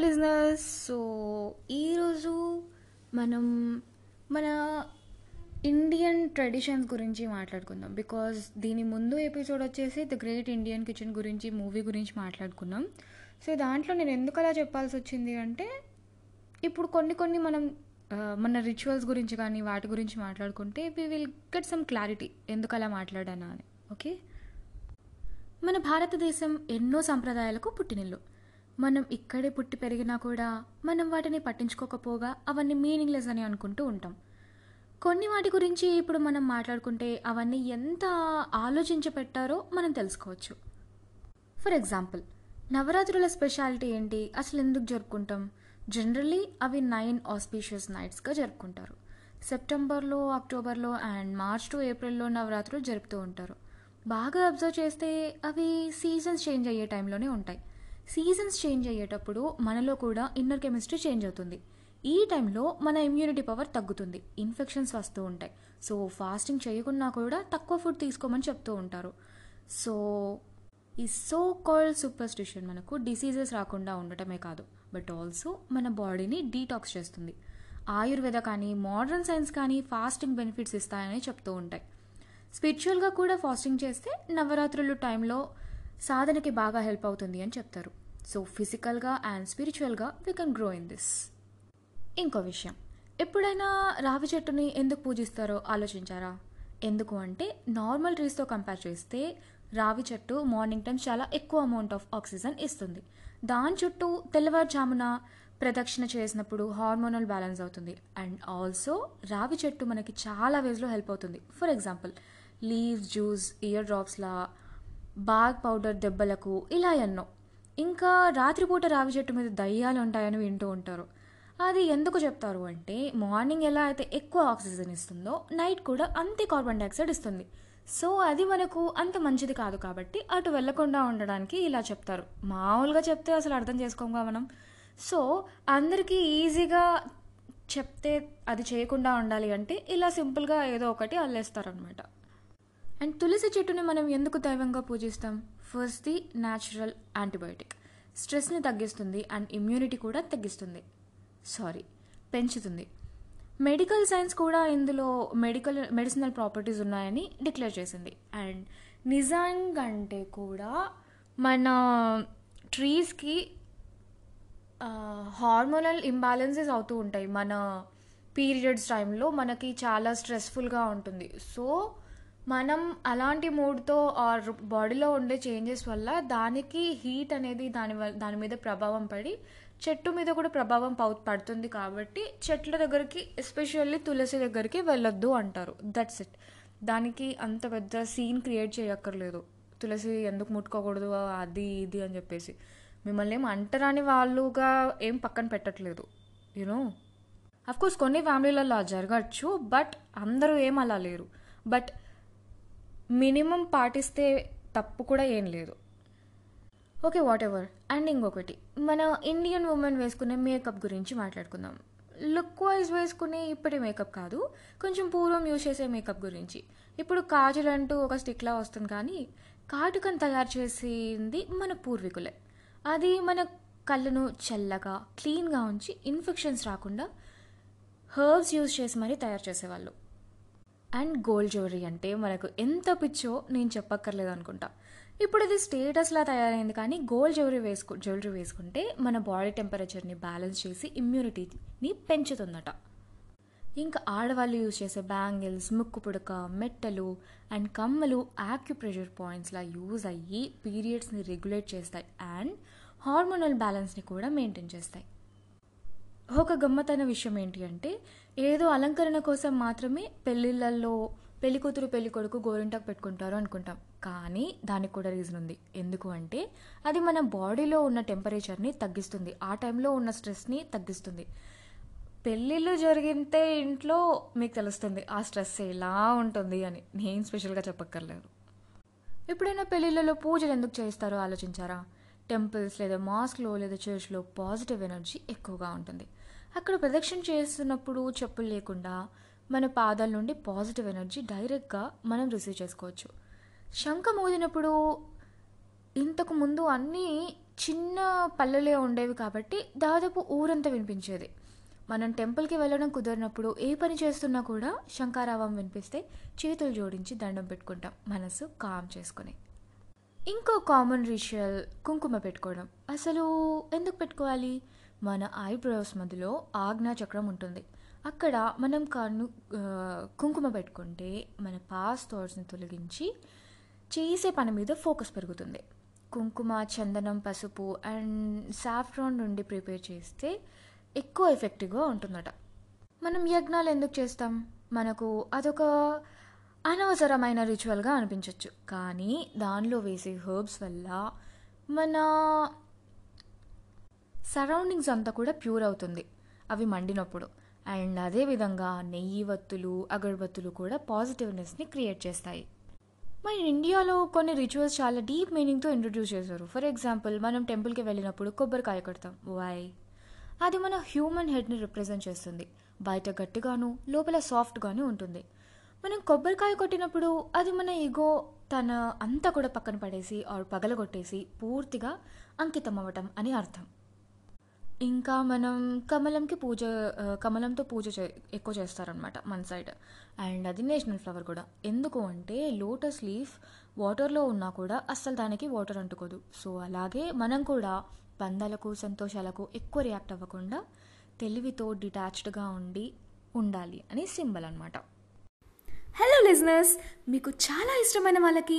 Listeners so ఈరోజు మనం మన ఇండియన్ ట్రెడిషన్స్ గురించి మాట్లాడుకుందాం. బికాజ్ దీని ముందు ఎపిసోడ్ వచ్చేసి ద గ్రేట్ ఇండియన్ కిచెన్ గురించి మూవీ గురించి మాట్లాడుకున్నాం సో దాంట్లో నేను ఎందుకు అలా చెప్పాల్సి వచ్చింది అంటే ఇప్పుడు కొన్ని కొన్ని మనం మన రిచువల్స్ గురించి కానీ వాటి గురించి మాట్లాడుకుంటే we will get some clarity ఎందుకు అలా మాట్లాడానా అని. ఓకే మన భారతదేశం ఎన్నో సంప్రదాయాలకు పుట్టినిల్లు. మనం ఇక్కడే పుట్టి పెరిగినా కూడా మనం వాటిని పట్టించుకోకపోగా అవన్నీ మీనింగ్లెస్ అని అనుకుంటూ ఉంటాం. కొన్ని వాటి గురించి ఇప్పుడు మనం మాట్లాడుకుంటే అవన్నీ ఎంత ఆలోచించి పెట్టారో మనం తెలుసుకోవచ్చు. ఫర్ ఎగ్జాంపుల్ నవరాత్రుల స్పెషాలిటీ ఏంటి? అసలు ఎందుకు జరుపుకుంటాం? జనరల్లీ అవి నైన్ ఆస్పీషియస్ నైట్స్గా జరుపుకుంటారు. సెప్టెంబర్లో అక్టోబర్లో అండ్ మార్చ్ టు ఏప్రిల్లో నవరాత్రులు జరుపుతూ ఉంటారు. బాగా అబ్జర్వ్ చేస్తే అవి సీజన్స్ చేంజ్ అయ్యే టైంలోనే ఉంటాయి. సీజన్స్ చేంజ్ అయ్యేటప్పుడు మనలో కూడా ఇన్నర్ కెమిస్ట్రీ చేంజ్ అవుతుంది. ఈ టైంలో మన ఇమ్యూనిటీ పవర్ తగ్గుతుంది. ఇన్ఫెక్షన్స్ వస్తూ ఉంటాయి. సో ఫాస్టింగ్ చేయకున్నా కూడా తక్కువ ఫుడ్ తీసుకోమని చెప్తూ ఉంటారు. సో ఈ సో కాల్డ్ సూపర్స్టిషన్ మనకు డిసీజెస్ రాకుండా ఉండటమే కాదు. బట్ ఆల్సో మన బాడీని డీటాక్స్ చేస్తుంది. ఆయుర్వేద కానీ మోడర్న్ సైన్స్ కానీ ఫాస్టింగ్ బెనిఫిట్స్ ఇస్తాయని చెప్తూ ఉంటాయి. స్పిరిచువల్గా కూడా ఫాస్టింగ్ చేస్తే నవరాత్రులు టైంలో సాధనకి బాగా హెల్ప్ అవుతుంది అని చెప్తారు. సో ఫిజికల్గా అండ్ స్పిరిచువల్గా we can grow in this ఇంకో విషయం. ఎప్పుడైనా రావి చెట్టుని ఎందుకు పూజిస్తారో ఆలోచించారా? ఎందుకు అంటే నార్మల్ ట్రీస్తో కంపేర్ చేస్తే రావి చెట్టు మార్నింగ్ టైం చాలా ఎక్కువ అమౌంట్ ఆఫ్ ఆక్సిజన్ ఇస్తుంది. దాని చుట్టూ తెల్లవారుజామున ప్రదక్షిణ చేసినప్పుడు హార్మోనల్ బ్యాలెన్స్ అవుతుంది. అండ్ ఆల్సో రావి చెట్టు మనకి చాలా వేస్లో హెల్ప్ అవుతుంది. For example leaves juice ear డ్రాప్స్లా bark powder దెబ్బలకు ఇలా ఎన్నో. ఇంకా రాత్రిపూట రావి చెట్టు మీద దయ్యాలు ఉంటాయని వింటూ ఉంటారు. అది ఎందుకు చెప్తారు అంటే మార్నింగ్ ఎలా అయితే ఎక్కువ ఆక్సిజన్ ఇస్తుందో నైట్ కూడా అంతే కార్బన్ డైఆక్సైడ్ ఇస్తుంది. సో అది మనకు అంత మంచిది కాదు కాబట్టి అటు వెళ్ళకుండా ఉండడానికి ఇలా చెప్తారు. మామూలుగా చెప్తే అసలు అర్థం చేసుకోంగా మనం. సో అందరికీ ఈజీగా చెప్తే అది చేయకుండా ఉండాలి అంటే ఇలా సింపుల్గా ఏదో ఒకటి అల్లేస్తారనమాట అండ్ తులసి చెట్టుని మనం ఎందుకు దైవంగా పూజిస్తాం? ఫస్ట్ ది న్యాచురల్ యాంటీబయోటిక్ స్ట్రెస్ని తగ్గిస్తుంది అండ్ ఇమ్యూనిటీ కూడా తగ్గిస్తుంది. సారీ పెంచుతుంది. మెడికల్ సైన్స్ కూడా ఇందులో మెడికల్ మెడిసినల్ ప్రాపర్టీస్ ఉన్నాయని డిక్లేర్ చేసింది. అండ్ నిజంగంటే కూడా మన ట్రీస్కి హార్మోనల్ ఇంబ్యాలెన్సెస్ అవుతూ ఉంటాయి. మన పీరియడ్స్ టైంలో మనకి చాలా స్ట్రెస్ఫుల్గా ఉంటుంది. సో మనం అలాంటి మూడ్తో ఆర్ బాడీలో ఉండే చేంజెస్ వల్ల దానికి హీట్ అనేది దాని దాని మీద ప్రభావం పడి చెట్టు మీద కూడా ప్రభావం పడుతుంది కాబట్టి చెట్ల దగ్గరికి ఎస్పెషల్లీ తులసి దగ్గరికి వెళ్ళొద్దు అంటారు. దట్స్ ఇట్ దానికి అంత పెద్ద సీన్ క్రియేట్ చేయక్కర్లేదు. తులసి ఎందుకు ముట్టుకోకూడదు అది ఇది అని చెప్పేసి. మిమ్మల్ని ఏం అంటరాని వాళ్ళుగా ఏం పక్కన పెట్టట్లేదు యూనో అఫ్కోర్స్ కొన్ని ఫ్యామిలీలలో జరగచ్చు బట్ అందరూ ఏం అలా లేరు. బట్ మినిమం పాటిస్తే తప్పు కూడా ఏం లేదు. ఓకే వాట్ ఎవర్ అండ్ ఇంకొకటి మన ఇండియన్ ఉమెన్ వేసుకునే మేకప్ గురించి మాట్లాడుకుందాం. లుక్ వైజ్ వేసుకునే ఇప్పటి మేకప్ కాదు కొంచెం పూర్వం యూజ్ చేసే మేకప్ గురించి. ఇప్పుడు కాజల్ అంటూ ఒక స్టిక్లా వస్తుంది కానీ కాటుకను తయారు చేసింది మన పూర్వీకులే. అది మన కళ్ళను చల్లగా క్లీన్గా ఉంచి ఇన్ఫెక్షన్స్ రాకుండా హర్బ్స్ యూజ్ చేసి మరీ తయారు చేసేవాళ్ళు. అండ్ గోల్డ్ జ్యువెలరీ అంటే మనకు ఎంత పిచ్చో నేను చెప్పక్కర్లేదు అనుకుంటా. ఇప్పుడు ఇది స్టేటస్లా తయారైంది కానీ గోల్డ్ జ్యువెలరీ వేసుకు జ్యువెలరీ వేసుకుంటే మన బాడీ టెంపరేచర్ని బ్యాలెన్స్ చేసి ఇమ్యూనిటీని పెంచుతుందట. ఇంకా ఆడవాళ్ళు యూజ్ చేసే బ్యాంగిల్స్ ముక్కు పుడక మెట్టలు అండ్ కమ్మలు యాక్యుప్రెషర్ పాయింట్స్లా యూజ్ అయ్యి పీరియడ్స్ని రెగ్యులేట్ చేస్తాయి అండ్ హార్మోనల్ బ్యాలెన్స్ని కూడా మెయింటైన్ చేస్తాయి. ఒక గమ్మతైన విషయం ఏంటి అంటే ఏదో అలంకరణ కోసం మాత్రమే పెళ్ళిళ్ళల్లో పెళ్ళి కూతురు పెళ్ళి కొడుకు గోరింటాకు పెట్టుకుంటారు అనుకుంటాం. కానీ దానికి కూడా రీజన్ ఉంది. ఎందుకు అంటే అది మన బాడీలో ఉన్న టెంపరేచర్ని తగ్గిస్తుంది. ఆ టైంలో ఉన్న స్ట్రెస్ని తగ్గిస్తుంది. పెళ్ళిళ్ళు జరిగితే ఇంట్లో మీకు తెలుస్తుంది ఆ స్ట్రెస్ ఎలా ఉంటుంది అని. నేను స్పెషల్గా చెప్పక్కర్లేదు. ఎప్పుడైనా పెళ్ళిళ్ళలో పూజలు ఎందుకు చేస్తారో ఆలోచించారా? టెంపుల్స్ లేదా మాస్క్లో లేదా చర్చ్లో పాజిటివ్ ఎనర్జీ ఎక్కువగా ఉంటుంది. అక్కడ ప్రదక్షిణ చేస్తున్నప్పుడు చెప్పులు లేకుండా మన పాదాల నుండి పాజిటివ్ ఎనర్జీ డైరెక్ట్గా మనం రిసీవ్ చేసుకోవచ్చు. శంఖ మోదినప్పుడు ఇంతకు ముందు అన్నీ చిన్న పల్లెలే ఉండేవి కాబట్టి దాదాపు ఊరంతా వినిపించేది. మనం టెంపుల్కి వెళ్ళడం కుదరినప్పుడు ఏ పని చేస్తున్నా కూడా శంకారావం వినిపిస్తే చేతులు జోడించి దండం పెట్టుకుంటాం మనసు కామ్ చేసుకొని. ఇంకో కామన్ రిచువల్ కుంకుమ పెట్టుకోవడం. అసలు ఎందుకు పెట్టుకోవాలి? మన ఐబ్రోస్ మధ్యలో ఆజ్ఞా చక్రం ఉంటుంది. అక్కడ మనం కన్ను కుంకుమ పెట్టుకుంటే మన పాస్ థాట్స్ని తొలగించి చేసే పని మీద ఫోకస్ పెరుగుతుంది. కుంకుమ చందనం పసుపు అండ్ సాఫ్రాన్ నుండి ప్రిపేర్ చేస్తే ఎక్కువ ఎఫెక్టివ్గా ఉంటుందట. మనం యజ్ఞాలు ఎందుకు చేస్తాం? మనకు అదొక అనవసరమైన రిచువల్గా అనిపించవచ్చు కానీ దానిలో వేసే హర్బ్స్ వల్ల మన సరౌండింగ్స్ అంతా కూడా ప్యూర్ అవుతుంది. అవి మండినప్పుడు. అండ్ అదేవిధంగా నెయ్యి వత్తులు అగరబత్తులు కూడా పాజిటివ్నెస్ని క్రియేట్ చేస్తాయి. మన ఇండియాలో కొన్ని రిచువల్స్ చాలా డీప్ మీనింగ్తో ఇంట్రడ్యూస్ చేశారు. ఫర్ ఎగ్జాంపుల్ మనం టెంపుల్కి వెళ్ళినప్పుడు కొబ్బరికాయ కొడతాం. వై? అది మన హ్యూమన్ హెడ్ని రిప్రజెంట్ చేస్తుంది. బయట గట్టిగాను లోపల సాఫ్ట్గాను ఉంటుంది. మనం కొబ్బరికాయ కొట్టినప్పుడు అది మన ఈగో తన అంతా కూడా పక్కన పడేసి ఆర్ పగలగొట్టేసి పూర్తిగా అంకితం అవ్వటం అని అర్థం. ఇంకా మనం కమలంకి పూజ కమలంతో పూజ చే ఎక్కువ చేస్తారనమాట మన సైడ్. అండ్ అది నేషనల్ ఫ్లవర్ కూడా. ఎందుకు అంటే లోటస్ లీఫ్ వాటర్లో ఉన్నా కూడా అస్సలు దానికి వాటర్ అంటుకోదు. సో అలాగే మనం కూడా బంధాలకు సంతోషాలకు ఎక్కువ రియాక్ట్ అవ్వకుండా తెలివితో డిటాచ్డ్గా ఉండి ఉండాలి అని సింబల్ అనమాట హలో లిజనర్స్ మీకు చాలా ఇష్టమైన వాళ్ళకి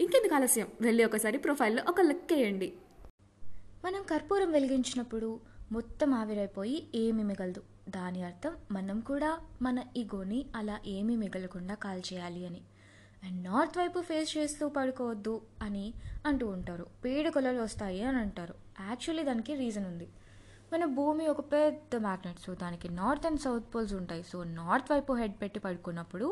ఇంకెందుకు ఆలస్యం? వెళ్ళి ఒకసారి ప్రొఫైల్లో ఒక లుక్ వేయండి. మనం కర్పూరం వెలిగించినప్పుడు మొత్తం ఆవిరైపోయి ఏమి మిగలదు. దాని అర్థం మనం కూడా మన ఈగోని అలా ఏమీ మిగలకుండా కాల్చేయాలి అని. అండ్ నార్త్ వైపు ఫేస్ చేస్తూ పడుకోవద్దు అని అంటూ ఉంటారు. పీడకలలు వస్తాయి అని అంటారు. యాక్చువల్లీ దానికి రీజన్ ఉంది. మన భూమి ఒక పెద్ద మ్యాగ్నెట్ సో దానికి నార్త్ అండ్ సౌత్ పోల్స్ ఉంటాయి. సో నార్త్ వైపు హెడ్ పెట్టి పడుకున్నప్పుడు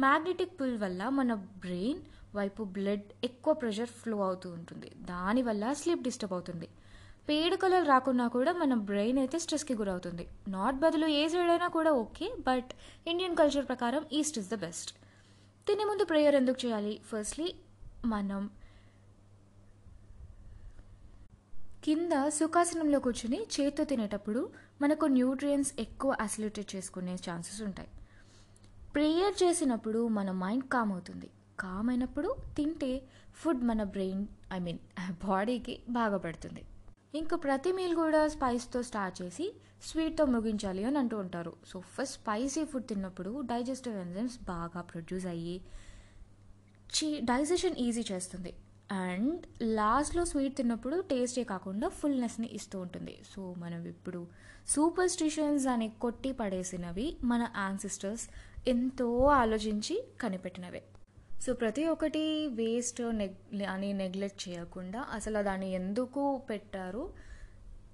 మ్యాగ్నెటిక్ పుల్ వల్ల మన బ్రెయిన్ వైపు బ్లడ్ ఎక్కువ ప్రెషర్ ఫ్లో అవుతూ ఉంటుంది. దానివల్ల స్లీప్ డిస్టర్బ్ అవుతుంది. పీడకలలు రాకున్నా కూడా మన బ్రెయిన్ అయితే స్ట్రెస్కి గురవుతుంది. నార్త్ బదులు ఏ సైడ్ అయినా కూడా ఓకే బట్ ఇండియన్ కల్చర్ ప్రకారం ఈస్ట్ ఇస్ ద బెస్ట్ తినే ముందు ప్రేయర్ ఎందుకు చేయాలి? ఫస్ట్లీ మనం కింద సుఖాసనంలో కూర్చుని చేత్తో తినేటప్పుడు మనకు న్యూట్రియన్స్ ఎక్కువ అసిలిటేట్ చేసుకునే ఛాన్సెస్ ఉంటాయి. ప్రేయర్ చేసినప్పుడు మన మైండ్ కామ్ అవుతుంది. కామ్ అయినప్పుడు తింటే ఫుడ్ మన బ్రెయిన్ ఐ మీన్ బాడీకి బాగా పడుతుంది. ఇంకా ప్రతి మీల్ కూడా స్పైస్తో స్టార్ట్ చేసి స్వీట్తో ముగించాలి అని అంటూ ఉంటారు. సో ఫస్ట్ స్పైసీ ఫుడ్ తిన్నప్పుడు డైజెస్టివ్ ఎంజైమ్స్ బాగా ప్రొడ్యూస్ అయ్యి చీ డైజెషన్ ఈజీ చేస్తుంది. అండ్ లాస్ట్లో స్వీట్ తిన్నప్పుడు టేస్టే కాకుండా ఫుల్నెస్ని ఇస్తూ ఉంటుంది. సో మనం ఇప్పుడు సూపర్ స్టిషన్స్ అని కొట్టి పడేసినవి మన యాన్సిస్టర్స్ ఎంతో ఆలోచించి కనిపెట్టినవే. సో ప్రతి ఒక్కటి వేస్ట్ నెగ్ అని నెగ్లెక్ట్ చేయకుండా అసలు దాన్ని ఎందుకు పెట్టారు?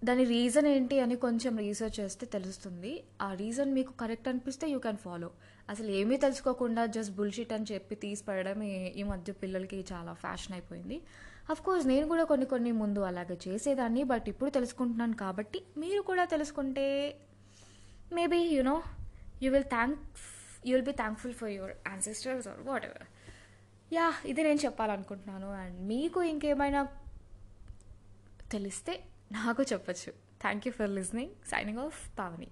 దాని రీజన్ ఏంటి అని కొంచెం రీసెర్చ్ చేస్తే తెలుస్తుంది. ఆ రీజన్ మీకు కరెక్ట్ అనిపిస్తే యూ క్యాన్ ఫాలో అసలు ఏమీ తెలుసుకోకుండా జస్ట్ బుల్షిట్ అని చెప్పి తీసి పడడం ఈ- ఈ మధ్య పిల్లలకి చాలా ఫ్యాషన్ అయిపోయింది. అఫ్ కోర్స్ నేను కూడా కొన్ని కొన్ని ముందు అలాగే చేసేదాన్ని బట్ ఇప్పుడు తెలుసుకుంటున్నాను కాబట్టి మీరు కూడా తెలుసుకుంటే maybe you know you will thank you will be thankful for your ancestors or whatever yeah ఇది నేను చెప్పాలనుకుంటున్నాను. అండ్ మీకు ఇంకేమైనా తెలిస్తే నాకు చెప్పచ్చు. Thank you for listening signing off Pavani